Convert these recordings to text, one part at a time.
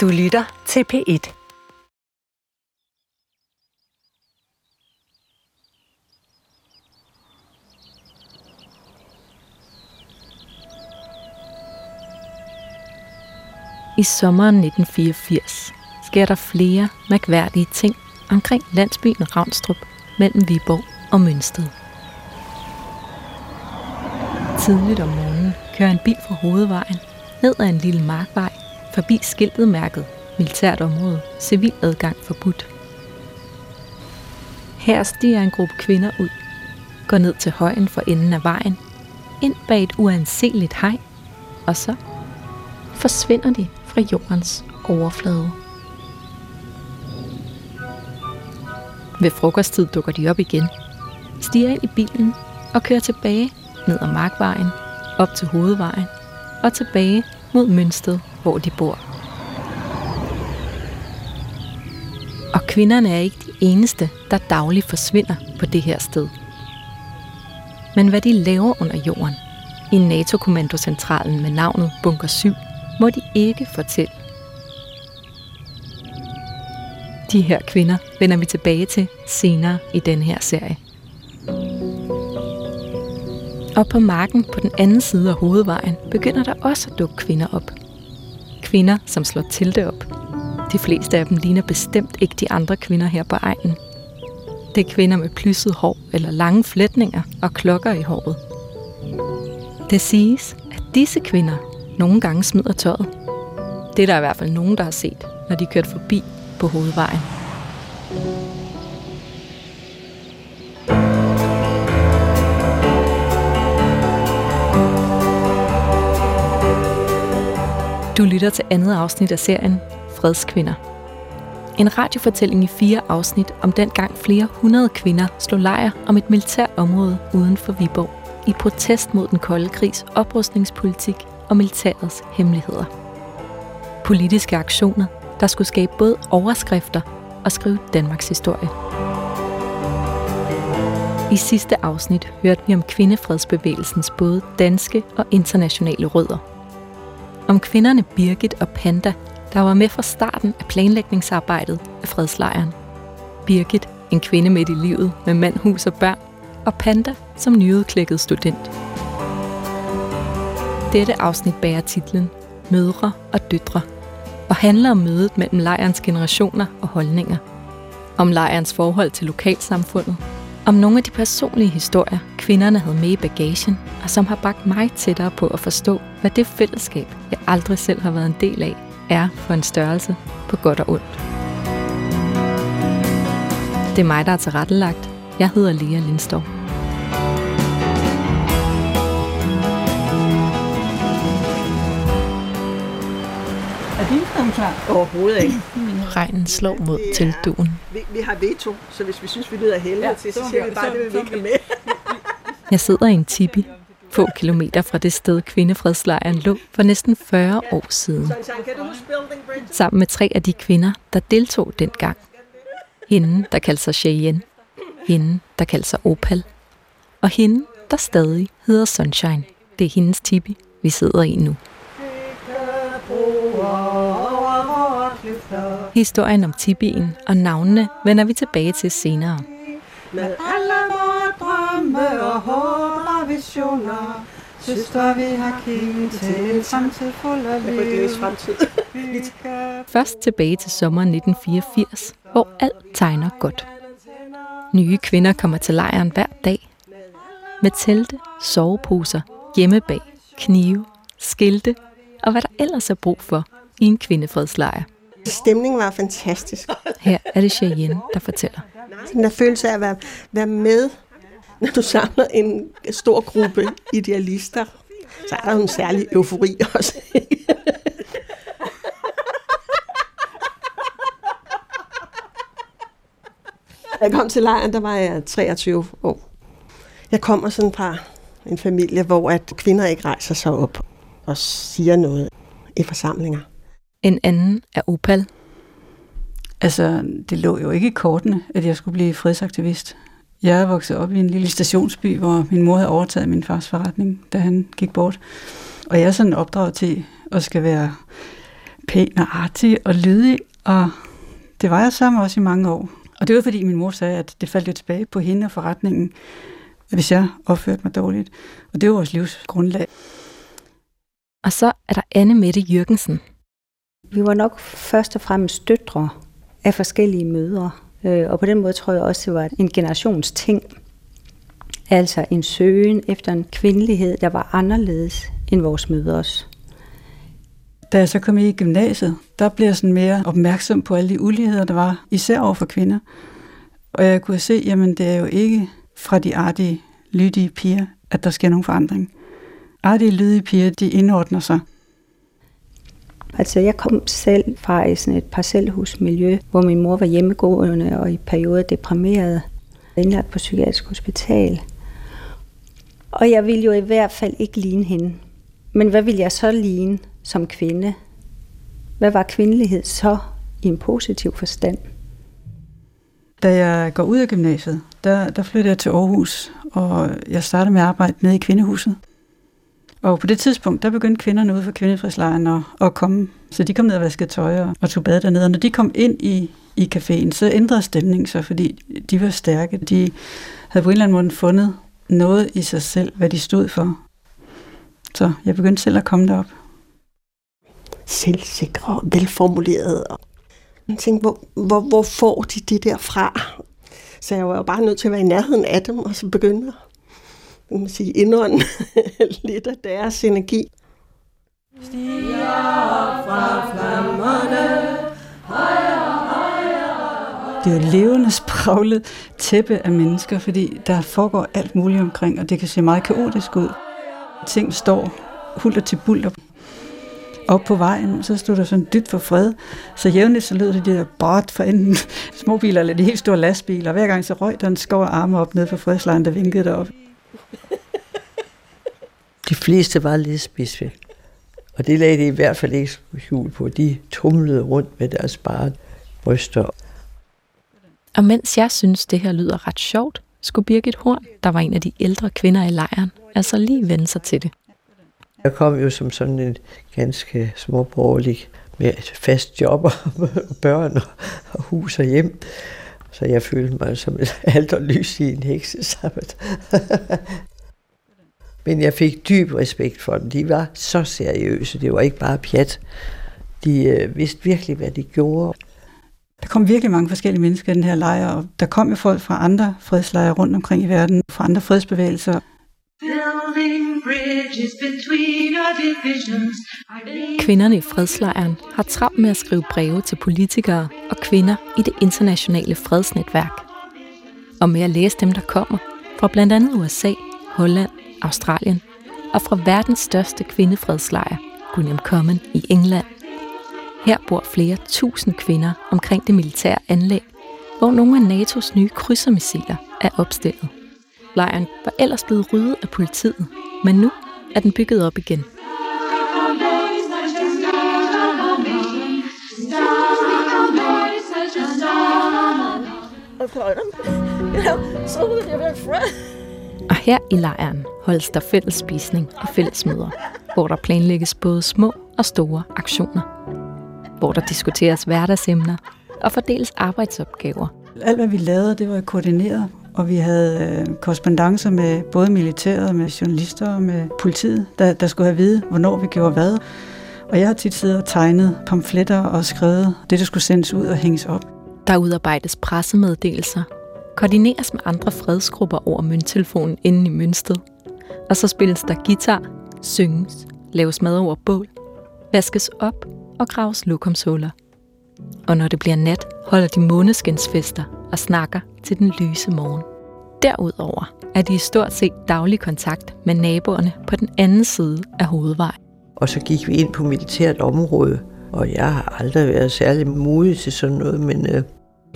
Du lytter til P1. I sommeren 1984 sker der flere mærkværdige ting omkring landsbyen Ravnstrup mellem Viborg og Mønsted. Tidligt om morgenen kører en bil fra hovedvejen ned ad en lille markvej forbi skiltet mærket Militært område, civil adgang forbudt. Her stiger en gruppe kvinder ud, går ned til højen for enden af vejen, ind bag et uanseligt hej, og så forsvinder de fra jordens overflade. Ved frokosttid dukker de op igen, stiger ind i bilen og kører tilbage ned ad Markvejen, op til hovedvejen og tilbage mod Mønsted, hvor de bor. Og kvinderne er ikke de eneste, der dagligt forsvinder på det her sted. Men hvad de laver under jorden, i NATO-kommandocentralen med navnet Bunker 7, må de ikke fortælle. De her kvinder vender vi tilbage til senere i den her serie. Og på marken på den anden side af hovedvejen begynder der også at dukke kvinder op. Kvinder, som slår Tilde op. De fleste af dem ligner bestemt ikke de andre kvinder her på egnen. Det er kvinder med plysset hår eller lange flætninger og klokker i håret. Det siges, at disse kvinder nogle gange smider tøjet. Det er der i hvert fald nogen, der har set, når de kørt forbi på hovedvejen. Du lytter til andet afsnit af serien Fredskvinder. En radiofortælling i fire afsnit om den gang flere hundrede kvinder slog lejr om et militært område uden for Viborg i protest mod den kolde krigs oprustningspolitik og militærets hemmeligheder. Politiske aktioner, der skulle skabe både overskrifter og skrive Danmarks historie. I sidste afsnit hørte vi om kvindefredsbevægelsens både danske og internationale rødder. Om kvinderne Birgit og Panda, der var med fra starten af planlægningsarbejdet af fredslejren. Birgit, en kvinde midt i livet med mand, hus og børn, og Panda som nyudklækket student. Dette afsnit bærer titlen Mødre og døtre og handler om mødet mellem lejrens generationer og holdninger. Om lejrens forhold til lokalsamfundet. Om nogle af de personlige historier, kvinderne havde med i bagagen, og som har bragt mig tættere på at forstå, hvad det fællesskab, jeg aldrig selv har været en del af, er for en størrelse på godt og ondt. Det er mig, der er tilrettelagt. Jeg hedder Lea Lindskov. Er din klar? Overhovedet ikke. Regnen slår mod teltduen. Vi, vi har veto, så hvis vi synes, vi lyder helvede Ja, til, så så må siger vi- bare, så- det vil vi ikke have med. Jeg sidder i en tipi, få kilometer fra det sted kvindefredslejren lå for næsten 40 år siden. Sammen med tre af de kvinder, der deltog dengang. Hende, der kaldte sig Cheyenne. Hende, der kaldte sig Opal. Og hende, der stadig hedder Sunshine. Det er hendes tipi, vi sidder i nu. Historien om tibien og navnene vender vi tilbage til senere. Med alle vores drømme og håb og visioner, søster, vi har kigget til en fremtid fuld af liv. Først tilbage til sommeren 1984, hvor alt tegner godt. Nye kvinder kommer til lejren hver dag. Med telte, soveposer, hjemmebag, knive, skilte og hvad der ellers er brug for i en kvindefredslejr. Stemningen var fantastisk. Her er det Cheyenne, der fortæller. Den der følelse af at være, være med, når du samler en stor gruppe idealister, så er der jo en særlig eufori også. Da jeg kom til lejren, der var jeg 23 år. Jeg kommer sådan fra en familie, hvor at kvinder ikke rejser sig op og siger noget i forsamlinger. En anden er Opal. Altså, det lå jo ikke i kortene, at jeg skulle blive fredsaktivist. Jeg er vokset op i en lille stationsby, hvor min mor havde overtaget min fars forretning, da han gik bort. Og jeg er sådan opdraget til at skal være pæn og artig og lydig, og det var jeg sammen også i mange år. Og det var fordi min mor sagde, at det faldt jo tilbage på hende og forretningen, hvis jeg opførte mig dårligt. Og det var vores livsgrundlag. Og så er der Anne Mette Jørgensen. Vi var nok først og fremmest døtre af forskellige mødre. Øh, og på den måde tror jeg også, det var en generationsting. Altså en søgen efter en kvindelighed, der var anderledes end vores mødres. Da jeg så kom i gymnasiet, der blev jeg sådan mere opmærksom på alle de uligheder, der var, især over for kvinder. Og jeg kunne se, jamen det er jo ikke fra de artige, lydige piger, at der sker nogen forandring. Artige, lydige piger, de indordner sig. Altså jeg kom selv fra sådan et parcelhusmiljø, hvor min mor var hjemmegående og i perioder deprimeret, indlagt på psykiatrisk hospital. Og jeg ville jo i hvert fald ikke ligne hende. Men hvad ville jeg så ligne som kvinde? Hvad var kvindelighed så i en positiv forstand? Da jeg går ud af gymnasiet, der, der flyttede jeg til Aarhus, og jeg startede med at arbejde nede i kvindehuset. Og på det tidspunkt, der begyndte kvinderne ude for kvindefridslejren at, at komme. Så de kom ned og vaskede tøj og, og tog bad dernede. Og når de kom ind i, i caféen, så ændrede stemningen sig, fordi de var stærke. De havde på en eller anden måde fundet noget i sig selv, hvad de stod for. Så jeg begyndte selv at komme derop. Selvsikre og velformulerede. Jeg tænkte, hvor, hvor, hvor får de det der fra? Så jeg var jo bare nødt til at være i nærheden af dem, og så begynde at man sige, indånde lidt af deres energi. Stiger op fra flammerne, det er jo levende, spraglet tæppe af mennesker, fordi der foregår alt muligt omkring, og det kan se meget kaotisk ud. Ting står hulter til bulter. Op på vejen, så stod der sådan dybt for fred. Så jævnligt så lød det der bot for enten småbiler eller de helt store lastbiler. Hver gang så røg der en skov af arme op ned for fredslejen, der vinkede derop. De fleste var lesbiske. Og det lagde de i hvert fald ikke skjul på. De tumlede rundt med deres bare bryster. Og mens jeg synes, det her lyder ret sjovt, skulle Birgit Horn, der var en af de ældre kvinder i lejren, altså lige vende sig til det. Jeg kom jo som sådan en ganske småborgerlig med fast job og børn og hus og hjem. Så jeg følte mig som et alterlys i en heksesabbat. Men jeg fik dyb respekt for dem. De var så seriøse. Det var ikke bare pjat. De øh, vidste virkelig, hvad de gjorde. Der kom virkelig mange forskellige mennesker i den her lejr, og der kom jo folk fra andre fredslejre rundt omkring i verden, fra andre fredsbevægelser. Kvinderne i fredslejren har travlt med at skrive breve til politikere og kvinder i det internationale fredsnetværk. Og med at læse dem, der kommer fra blandt andet USA, Holland, Australien og fra verdens største kvindefredslejr, Gunnam Common i England. Her bor flere tusind kvinder omkring det militære anlæg, hvor nogle af NATO's nye krydsermissiler er opstillet. Lejren var ellers blevet ryddet af politiet, men nu er den bygget op igen. Og her i lejren holdes der fælles spisning og fællesmøder, hvor der planlægges både små og store aktioner. Hvor der diskuteres hverdagsemner og fordeles arbejdsopgaver. Alt, hvad vi lavede, det var koordineret, og vi havde øh, korrespondencer med både militæret, med journalister og med politiet, der, der skulle have vide, hvornår vi gjorde hvad. Og jeg har tit siddet og tegnet pamfletter og skrevet det, der skulle sendes ud og hænges op. Der udarbejdes pressemeddelelser, koordineres med andre fredsgrupper over mønttelefonen inden i mønstet. og så spilles der guitar, synges, laves mad over bål, vaskes op og graves lokumshuller. Og når det bliver nat, holder de måneskinsfester og snakker til den lyse morgen. Derudover er de i stort set daglig kontakt med naboerne på den anden side af hovedvejen. Og så gik vi ind på militært område, og jeg har aldrig været særlig modig til sådan noget, men øh,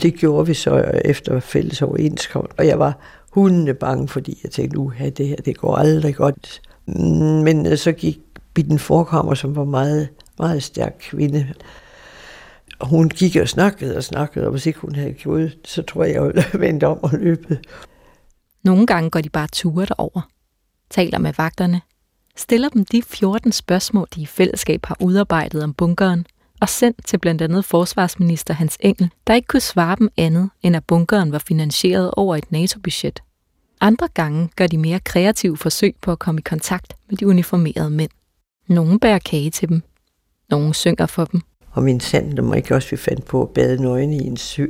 det gjorde vi så efter fælles overenskomst. Og jeg var hundene bange, fordi jeg tænkte, nu det her, det går aldrig godt. Mm, men øh, så gik Bitten Forkammer, som var meget, meget stærk kvinde, og hun gik og snakkede og snakkede, og hvis ikke hun havde gjort så tror jeg, jeg ville vente om og løbe. Nogle gange går de bare ture derover, taler med vagterne, stiller dem de 14 spørgsmål, de i fællesskab har udarbejdet om bunkeren, og sendt til blandt andet forsvarsminister Hans Engel, der ikke kunne svare dem andet, end at bunkeren var finansieret over et NATO-budget. Andre gange gør de mere kreative forsøg på at komme i kontakt med de uniformerede mænd. Nogle bærer kage til dem. Nogle synger for dem. Og min sand, må ikke også vi fandt på at bade nøgne i en sø.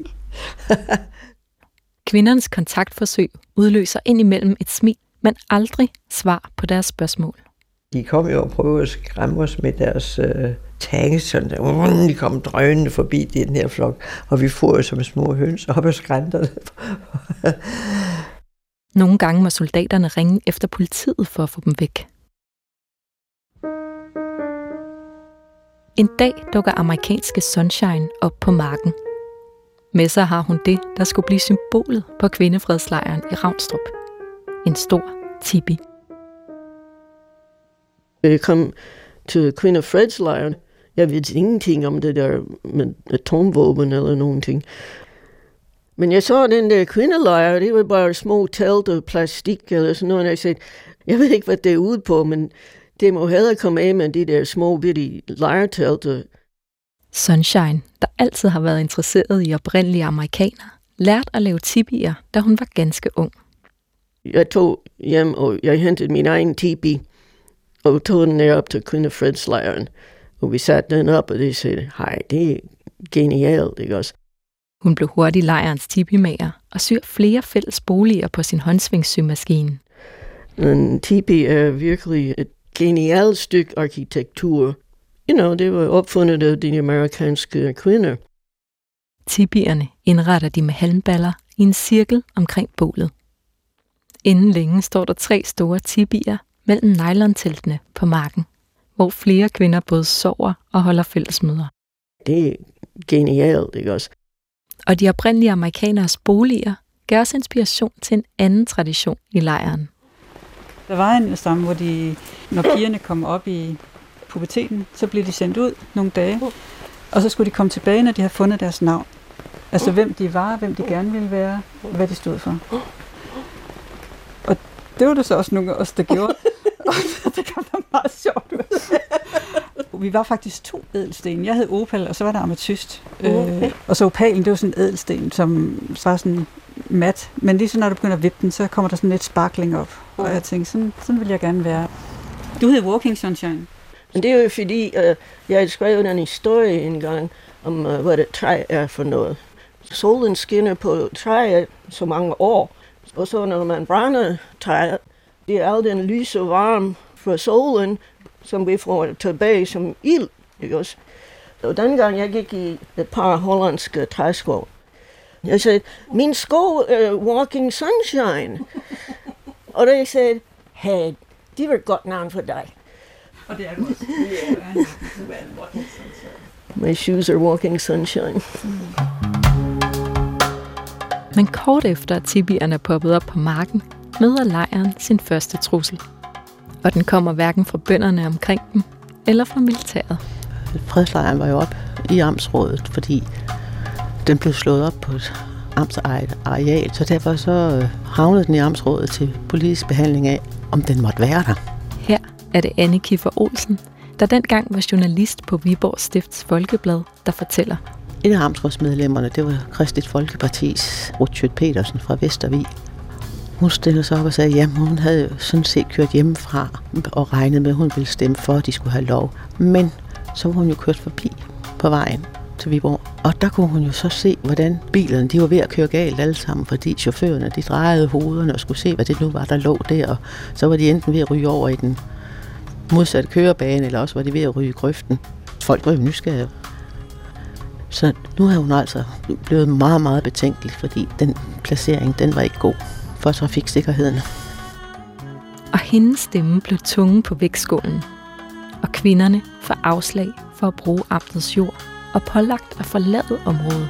Kvindernes kontaktforsøg udløser indimellem et smil, men aldrig svar på deres spørgsmål. De kom jo og prøvede at skræmme os med deres øh, tanks, sådan der. De kom drønende forbi den her flok, og vi får jo som små høns op ad skrænterne. Nogle gange må soldaterne ringe efter politiet for at få dem væk. En dag dukker amerikanske Sunshine op på marken. Med sig har hun det, der skulle blive symbolet på kvindefredslejren i Ravnstrup. En stor tibi. Jeg øh, kom til Queen of Freds. Jeg ved ingenting om det der med atomvåben eller nogen ting. Men jeg så den der kvindelejr, det var bare små telt og plastik eller sådan noget, og jeg sagde, jeg ved ikke, hvad det er ude på, men det må hellere komme af med de der små bitte lejrtelter. Sunshine, der altid har været interesseret i oprindelige amerikanere, lærte at lave tibier, da hun var ganske ung. Jeg tog hjem, og jeg hentede min egen tibi, og tog den op til Queen of Freds lejren. Og vi satte den op, og de sagde, hej, det er genialt, ikke også? Hun blev hurtigt lejrens tipimager og syr flere fælles boliger på sin håndsvingssymaskine. En tipi er virkelig et genialt stykke arkitektur. You know, det var opfundet af de amerikanske kvinder. Tibierne indretter de med halmballer i en cirkel omkring bålet. Inden længe står der tre store tibier mellem nylonteltene på marken, hvor flere kvinder både sover og holder fællesmøder. Det er genialt, ikke også? Og de oprindelige amerikaners boliger gav også inspiration til en anden tradition i lejren. Der var en sammen, hvor de, når pigerne kom op i puberteten, så blev de sendt ud nogle dage, og så skulle de komme tilbage, når de havde fundet deres navn. Altså hvem de var, hvem de gerne ville være, hvad de stod for. Og det var det så også nogle af os, der gjorde. og det kom da meget sjovt ud. Vi var faktisk to ædelsten. Jeg hed opal, og så var der ametyst. Okay. Øh, og så opalen, det var sådan en ædelsten, som var sådan mat. Men lige så når du begynder at vippe den, så kommer der sådan lidt sparkling op. Og jeg tænkte, sådan, sådan vil jeg gerne være. Du hed Walking Sunshine. Men det er jo fordi, uh, jeg skrev en historie engang om, uh, hvad et træ er for noget. Solen skinner på træet så mange år, og så når man brænder træet, det er al den lys og varme fra solen, som vi får tilbage som ild. Ikke også? Og dengang jeg gik i et par hollandske træskov, jeg sagde, min sko er walking sunshine og de sagde, hey, det var et godt navn for dig. Og det er det også. My shoes are walking sunshine. Men kort efter, at tibierne er poppet op på marken, møder lejren sin første trussel. Og den kommer hverken fra bønderne omkring dem, eller fra militæret. Fredslejren var jo op i Amtsrådet, fordi den blev slået op på et amtsejet areal, så derfor så øh, havnede den i Amtsrådet til politisk behandling af, om den måtte være der. Her er det Anne Kiffer Olsen, der dengang var journalist på Viborg Stifts Folkeblad, der fortæller. Et af amtsrådsmedlemmerne, det var Kristigt Folkepartis Rutsjøt Petersen fra Vestervig. Hun stillede sig op og sagde, at hun havde sådan set kørt hjemmefra og regnet med, at hun ville stemme for, at de skulle have lov. Men så var hun jo kørt forbi på vejen til Viborg. Og der kunne hun jo så se, hvordan bilerne de var ved at køre galt alle sammen, fordi chaufførerne de drejede hovederne og skulle se, hvad det nu var, der lå der. Og så var de enten ved at ryge over i den modsatte kørebane, eller også var de ved at ryge i grøften. Folk var jo nysgerrige. Så nu er hun altså blevet meget, meget betænkelig, fordi den placering, den var ikke god for trafiksikkerheden. Og hendes stemme blev tunge på vægtskålen. Og kvinderne får afslag for at bruge amtets jord og pålagt at forlade området.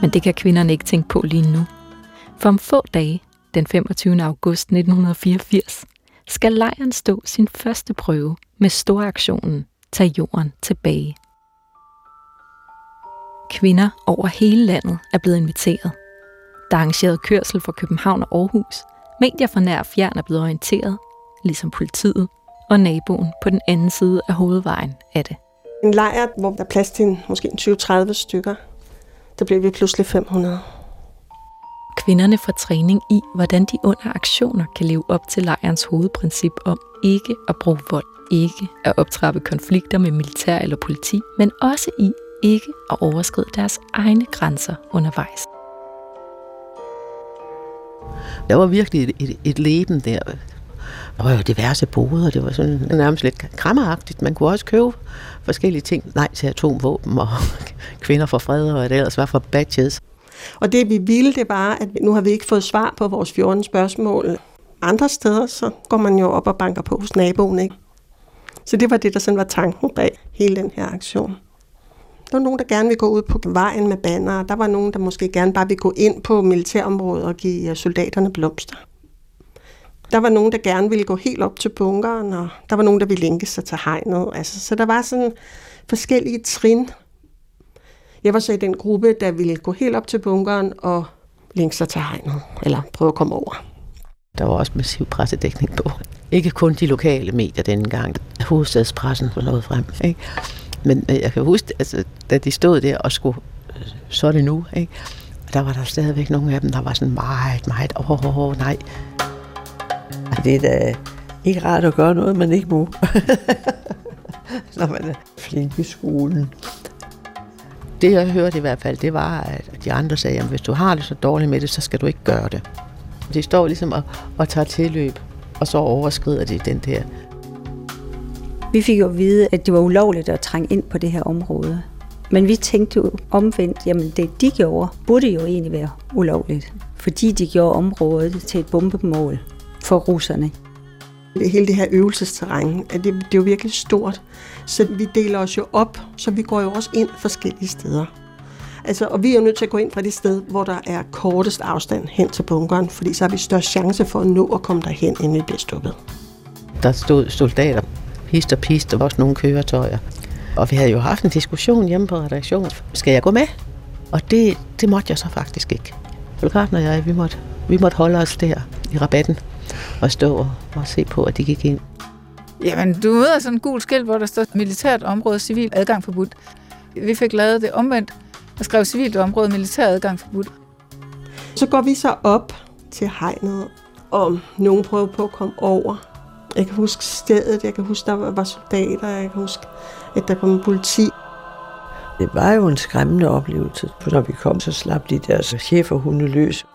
Men det kan kvinderne ikke tænke på lige nu. For om få dage, den 25. august 1984, skal lejren stå sin første prøve med storaktionen Tag jorden tilbage. Kvinder over hele landet er blevet inviteret. Der er arrangeret kørsel fra København og Aarhus, Medier fra nær og fjern er blevet orienteret, ligesom politiet og naboen på den anden side af hovedvejen af det. En lejr, hvor der er plads til en, måske en 20-30 stykker, der blev vi pludselig 500. Kvinderne får træning i, hvordan de under aktioner kan leve op til lejrens hovedprincip om ikke at bruge vold, ikke at optrappe konflikter med militær eller politi, men også i ikke at overskride deres egne grænser undervejs. Der var virkelig et, et, et leben der. Der var jo diverse boder, det var sådan nærmest lidt krammeragtigt. Man kunne også købe forskellige ting. Nej til atomvåben og kvinder for fred, og hvad det ellers var for badges. Og det vi ville, det var, at nu har vi ikke fået svar på vores 14 spørgsmål. Andre steder, så går man jo op og banker på hos naboen, ikke? Så det var det, der sådan var tanken bag hele den her aktion. Der var nogen, der gerne ville gå ud på vejen med banner. Der var nogen, der måske gerne bare ville gå ind på militærområdet og give øh, soldaterne blomster. Der var nogen, der gerne ville gå helt op til bunkeren, og der var nogen, der ville linke sig til hegnet. Altså, så der var sådan forskellige trin. Jeg var så i den gruppe, der ville gå helt op til bunkeren og linke sig til hegnet, eller prøve at komme over. Der var også massiv pressedækning på. Ikke kun de lokale medier dengang. Hovedstadspressen var noget frem. Ikke? Men øh, jeg kan huske, altså, da de stod der og skulle, øh, så er det nu, ikke? der var der stadigvæk nogle af dem, der var sådan meget, meget, åh, oh, oh, nej. Det er da ikke rart at gøre noget, man ikke må. Når man er flink i skolen. Det jeg hørte i hvert fald, det var, at de andre sagde, at hvis du har det så dårligt med det, så skal du ikke gøre det. De står ligesom og, og tager tilløb, og så overskrider de den der. Vi fik jo at vide, at det var ulovligt at trænge ind på det her område. Men vi tænkte jo omvendt, jamen det de gjorde, burde jo egentlig være ulovligt. Fordi de gjorde området til et bombemål for russerne. Hele det her øvelsesterræn, det, det er jo virkelig stort. Så vi deler os jo op, så vi går jo også ind forskellige steder. Altså, og vi er jo nødt til at gå ind fra det sted, hvor der er kortest afstand hen til bunkeren, fordi så har vi størst chance for at nå at komme derhen, inden vi bliver stukket. Der stod soldater, pist og pist, og også nogle køretøjer. Og vi havde jo haft en diskussion hjemme på redaktionen. Skal jeg gå med? Og det, det måtte jeg så faktisk ikke. Fulgarten og jeg, vi måtte, vi måtte holde os der i rabatten og stå og, og se på, at de gik ind. Jamen, du møder sådan en gul skilt, hvor der står militært område, civil adgang forbudt. Vi fik lavet det omvendt og skrev civilt område, militær adgang forbudt. Så går vi så op til hegnet, og nogen prøver på at komme over. Jeg kan huske stedet, jeg kan huske, der var soldater, jeg kan huske, at der kom politi. Det var jo en skræmmende oplevelse, for når vi kom, så slap de deres cheferhunde løs.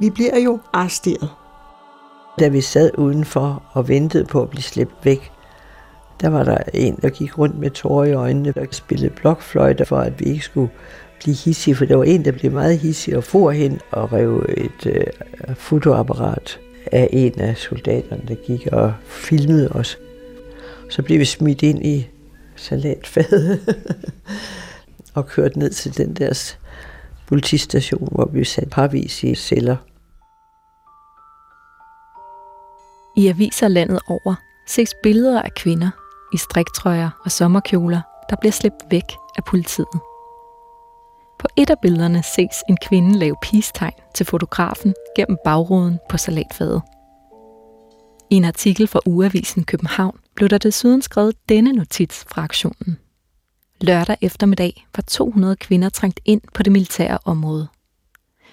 Vi bliver jo arresteret. Da vi sad udenfor og ventede på at blive slæbt væk, der var der en, der gik rundt med tårer i øjnene og spillede blokfløjter for, at vi ikke skulle blive hissige, for der var en, der blev meget hissig og for hen og rev et øh, fotoapparat af en af soldaterne, der gik og filmede os. Så blev vi smidt ind i salatfadet og kørt ned til den der politistation, hvor vi satte parvis i celler. I aviser landet over ses billeder af kvinder i striktrøjer og sommerkjoler, der bliver slæbt væk af politiet. På et af billederne ses en kvinde lave peace-tegn til fotografen gennem bagruden på salatfadet. I en artikel fra Ugeavisen København blev der desuden skrevet denne notits fra aktionen. Lørdag eftermiddag var 200 kvinder trængt ind på det militære område.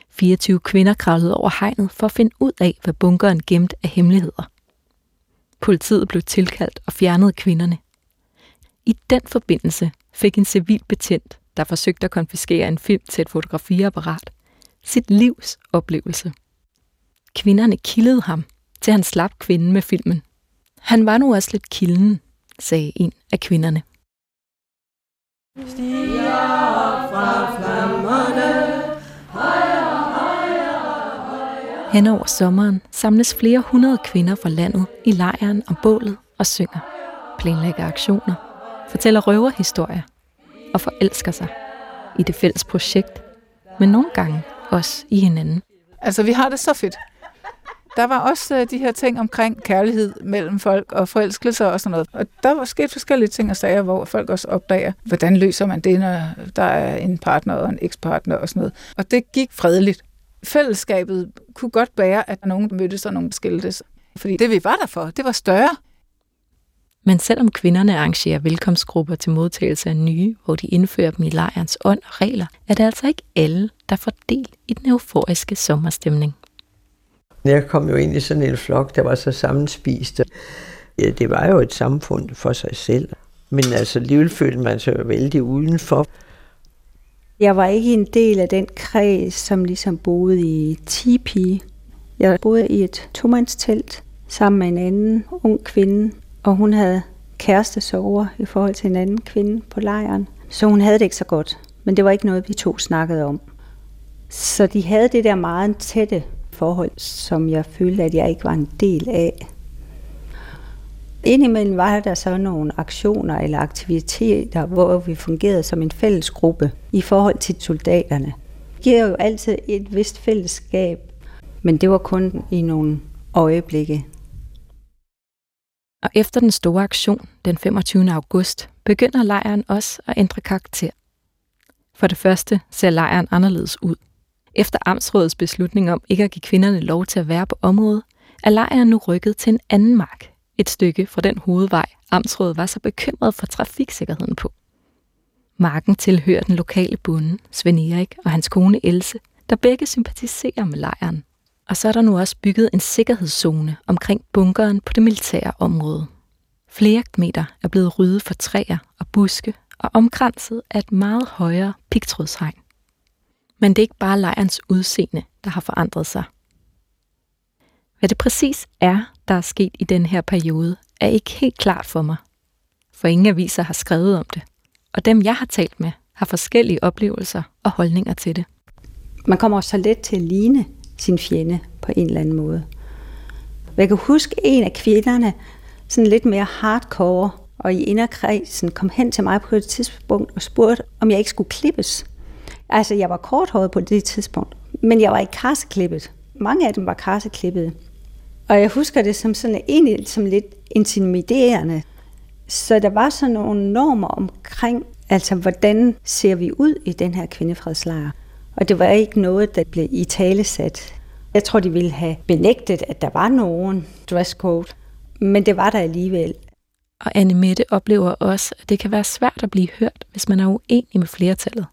24 kvinder kravlede over hegnet for at finde ud af, hvad bunkeren gemte af hemmeligheder. Politiet blev tilkaldt og fjernede kvinderne. I den forbindelse fik en civil betjent, der forsøgte at konfiskere en film til et fotografiapparat, sit livs oplevelse. Kvinderne kildede ham, til han slap kvinden med filmen. Han var nu også lidt kilden, sagde en af kvinderne. Stiger op fra flammerne, Hen over sommeren samles flere hundrede kvinder fra landet i lejren om bålet og synger, planlægger aktioner, fortæller røverhistorier og forelsker sig i det fælles projekt, men nogle gange også i hinanden. Altså, vi har det så fedt. Der var også øh, de her ting omkring kærlighed mellem folk og forelskelser og sådan noget. Og der var sket forskellige ting og sager, hvor folk også opdager, hvordan løser man det, når der er en partner og en ekspartner og sådan noget. Og det gik fredeligt. fællesskabet kunne godt bære, at nogen mødtes og nogen skiltes. Fordi det, vi var der for, det var større. Men selvom kvinderne arrangerer velkomstgrupper til modtagelse af nye, hvor de indfører dem i lejrens ånd og regler, er det altså ikke alle, der får del i den euforiske sommerstemning. Jeg kom jo ind i sådan en flok, der var så sammenspist. Ja, det var jo et samfund for sig selv. Men altså, alligevel følte man sig vældig udenfor. Jeg var ikke en del af den kreds, som ligesom boede i tipi. Jeg boede i et tomandstelt sammen med en anden ung kvinde, og hun havde kærestesover i forhold til en anden kvinde på lejren. Så hun havde det ikke så godt, men det var ikke noget, vi to snakkede om. Så de havde det der meget tætte forhold, som jeg følte, at jeg ikke var en del af. Indimellem var der så nogle aktioner eller aktiviteter, hvor vi fungerede som en fælles gruppe i forhold til soldaterne. Det giver jo altid et vist fællesskab, men det var kun i nogle øjeblikke. Og efter den store aktion den 25. august, begynder lejren også at ændre karakter. For det første ser lejren anderledes ud. Efter Amtsrådets beslutning om ikke at give kvinderne lov til at være på området, er lejren nu rykket til en anden mark, et stykke fra den hovedvej, Amtsrådet var så bekymret for trafiksikkerheden på. Marken tilhører den lokale bonde, Svend Erik og hans kone Else, der begge sympatiserer med lejren. Og så er der nu også bygget en sikkerhedszone omkring bunkeren på det militære område. Flere meter er blevet ryddet for træer og buske og omkranset af et meget højere pigtrådshegn. Men det er ikke bare lejrens udseende, der har forandret sig. Hvad det præcis er, der er sket i den her periode, er ikke helt klart for mig. For ingen aviser har skrevet om det. Og dem, jeg har talt med, har forskellige oplevelser og holdninger til det. Man kommer også så let til at ligne sin fjende på en eller anden måde. Jeg kan huske en af kvinderne, sådan lidt mere hardcore, og i inderkredsen kom hen til mig på et tidspunkt og spurgte, om jeg ikke skulle klippes. Altså, jeg var korthåret på det tidspunkt, men jeg var ikke karseklippet. Mange af dem var karseklippet. Og jeg husker det som sådan egentlig som lidt intimiderende. Så der var sådan nogle normer omkring, altså hvordan ser vi ud i den her kvindefredslejr. Og det var ikke noget, der blev i tale sat. Jeg tror, de ville have benægtet, at der var nogen dresscode, men det var der alligevel. Og Anne Mette oplever også, at det kan være svært at blive hørt, hvis man er uenig med flertallet.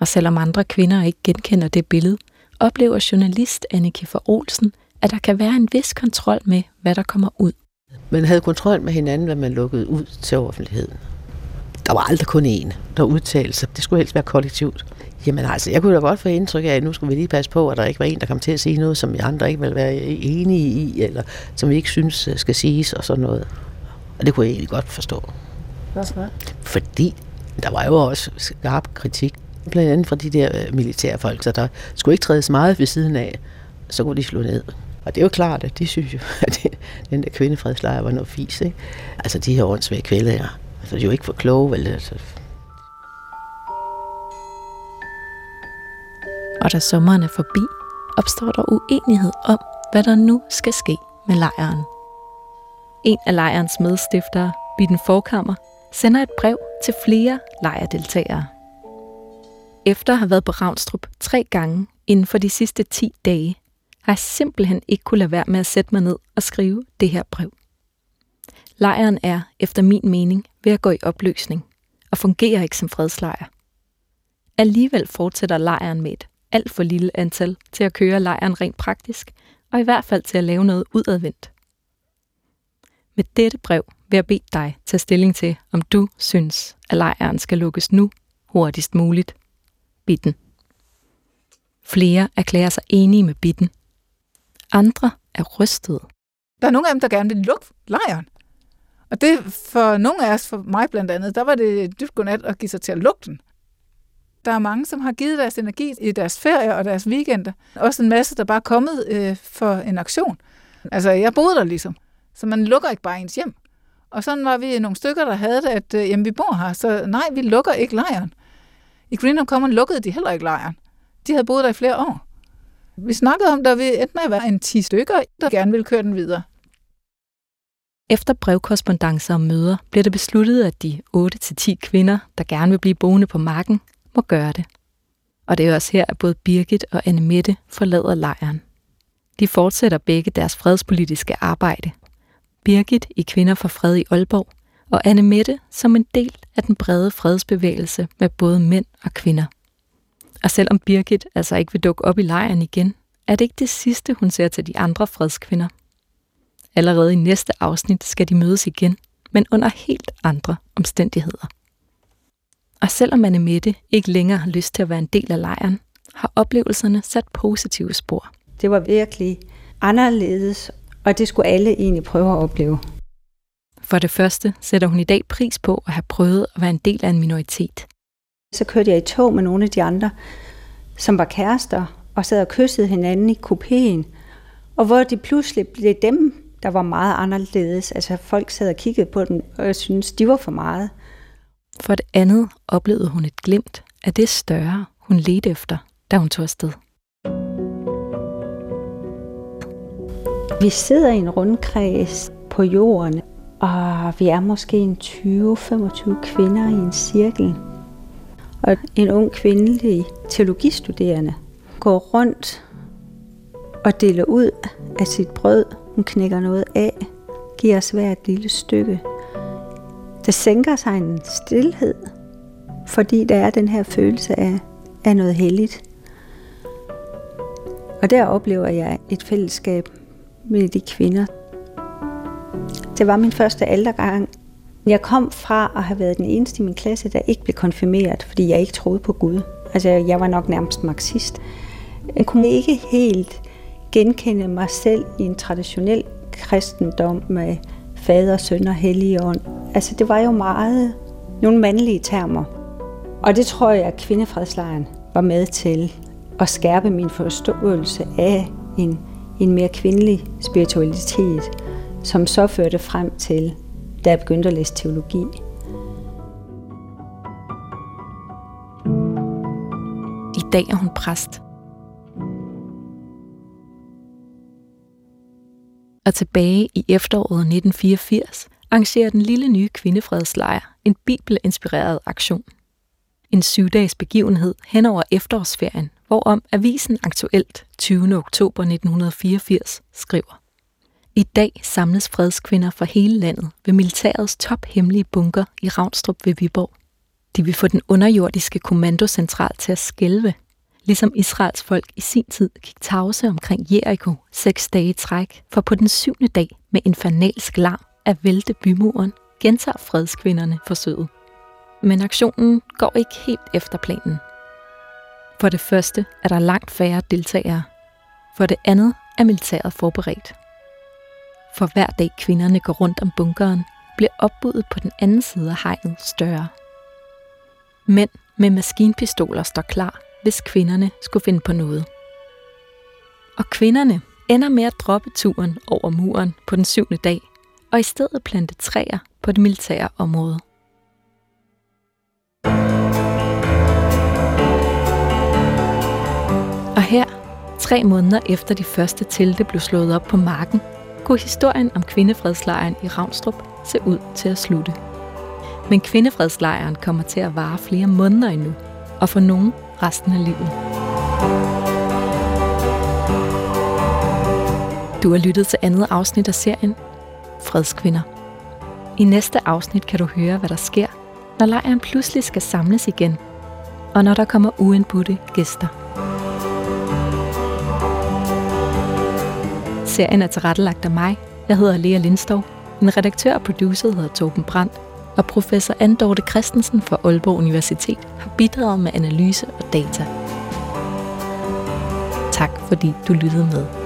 Og selvom andre kvinder ikke genkender det billede, oplever journalist Anne Kiffer Olsen, at der kan være en vis kontrol med, hvad der kommer ud. Man havde kontrol med hinanden, hvad man lukkede ud til offentligheden. Der var aldrig kun én, der udtalte sig. Det skulle helst være kollektivt. Jamen altså, jeg kunne da godt få indtryk af, at nu skulle vi lige passe på, at der ikke var en, der kom til at sige noget, som vi andre ikke ville være enige i, eller som vi ikke synes øh, skal siges og sådan noget. Og det kunne jeg egentlig godt forstå. Hvorfor? Fordi der var jo også skarp kritik, blandt andet fra de der øh, militære folk, så der skulle ikke trædes meget ved siden af, så kunne de slå ned. Og det er jo klart, at de synes jo, at den der kvindefredslejr var noget fis, ikke? Altså de her åndsvæge kvæler, altså de er jo ikke for kloge, vel? Altså, og da sommeren er forbi, opstår der uenighed om, hvad der nu skal ske med lejren. En af lejrens medstiftere, Bitten Forkammer, sender et brev til flere lejrdeltagere. Efter at have været på Ravnstrup tre gange inden for de sidste 10 dage, har jeg simpelthen ikke kunne lade være med at sætte mig ned og skrive det her brev. Lejren er, efter min mening, ved at gå i opløsning og fungerer ikke som fredslejr. Alligevel fortsætter lejren med et alt for lille antal til at køre lejren rent praktisk, og i hvert fald til at lave noget udadvendt. Med dette brev vil jeg bede dig tage stilling til, om du synes, at lejren skal lukkes nu, hurtigst muligt. Bitten. Flere erklærer sig enige med Bitten. Andre er rystede. Der er nogle af dem, der gerne vil lukke lejren. Og det for nogle af os, for mig blandt andet, der var det dybt godnat at give sig til at lukke den. Der er mange, som har givet deres energi i deres ferie og deres weekender. Også en masse, der bare er kommet øh, for en aktion. Altså, jeg boede der ligesom. Så man lukker ikke bare ens hjem. Og sådan var vi nogle stykker, der havde det, at øh, jamen, vi bor her, så nej, vi lukker ikke lejren. I Greenham Common lukkede de heller ikke lejren. De havde boet der i flere år. Vi snakkede om, der vi enten at være en 10 stykker, der gerne ville køre den videre. Efter brevkorrespondancer og møder bliver det besluttet, at de 8-10 kvinder, der gerne vil blive boende på marken, må gøre det. Og det er også her, at både Birgit og Anne Mette forlader lejren. De fortsætter begge deres fredspolitiske arbejde. Birgit i Kvinder for Fred i Aalborg, og Anne Mette som en del af den brede fredsbevægelse med både mænd og kvinder. Og selvom Birgit altså ikke vil dukke op i lejren igen, er det ikke det sidste, hun ser til de andre fredskvinder. Allerede i næste afsnit skal de mødes igen, men under helt andre omstændigheder. Og selvom Anne Mette ikke længere har lyst til at være en del af lejren, har oplevelserne sat positive spor. Det var virkelig anderledes, og det skulle alle egentlig prøve at opleve. For det første sætter hun i dag pris på at have prøvet at være en del af en minoritet. Så kørte jeg i tog med nogle af de andre, som var kærester, og sad og kyssede hinanden i kupéen. Og hvor det pludselig blev dem, der var meget anderledes. Altså folk sad og kiggede på dem, og jeg synes, de var for meget. For det andet oplevede hun et glimt af det større, hun ledte efter, da hun tog afsted. Vi sidder i en rundkreds på jorden, og vi er måske en 20-25 kvinder i en cirkel. Og en ung kvindelig teologistuderende går rundt og deler ud af sit brød. Hun knækker noget af, giver os hver et lille stykke. Der sænker sig en stillhed, fordi der er den her følelse af, af noget helligt. Og der oplever jeg et fællesskab med de kvinder. Det var min første aldergang. Jeg kom fra at have været den eneste i min klasse, der ikke blev konfirmeret, fordi jeg ikke troede på Gud. Altså, jeg var nok nærmest marxist. Jeg kunne ikke helt genkende mig selv i en traditionel kristendom med fader, søn og hellige ånd. Altså, det var jo meget nogle mandlige termer. Og det tror jeg, at kvindefredslejren var med til at skærpe min forståelse af en, en mere kvindelig spiritualitet, som så førte frem til, da jeg begyndte at læse teologi. I dag er hun præst. Og tilbage i efteråret 1984 arrangerer den lille nye kvindefredslejr en bibelinspireret aktion. En syvdages begivenhed hen over efterårsferien, hvorom avisen Aktuelt 20. oktober 1984 skriver. I dag samles fredskvinder fra hele landet ved militærets tophemmelige bunker i Ravnstrup ved Viborg. De vil få den underjordiske kommandocentral til at skælve, ligesom Israels folk i sin tid gik tavse omkring Jericho seks dage i træk, for på den syvende dag med infernalsk larm at vælte bymuren, gentager fredskvinderne forsøget. Men aktionen går ikke helt efter planen. For det første er der langt færre deltagere. For det andet er militæret forberedt. For hver dag kvinderne går rundt om bunkeren, bliver opbuddet på den anden side af hegnet større. Mænd med maskinpistoler står klar, hvis kvinderne skulle finde på noget. Og kvinderne ender med at droppe turen over muren på den syvende dag, og i stedet plante træer på det militære område. Og her, tre måneder efter de første telte blev slået op på marken, kunne historien om kvindefredslejren i Ravnstrup se ud til at slutte. Men kvindefredslejren kommer til at vare flere måneder endnu, og for nogen resten af livet. Du har lyttet til andet afsnit af serien Fredskvinder. I næste afsnit kan du høre, hvad der sker, når lejren pludselig skal samles igen, og når der kommer uindbudte gæster. Serien er tilrettelagt af mig. Jeg hedder Lea Lindskov. En redaktør og producer hedder Torben Brandt. Og professor Andorte Christensen fra Aalborg Universitet har bidraget med analyse og data. Tak fordi du lyttede med.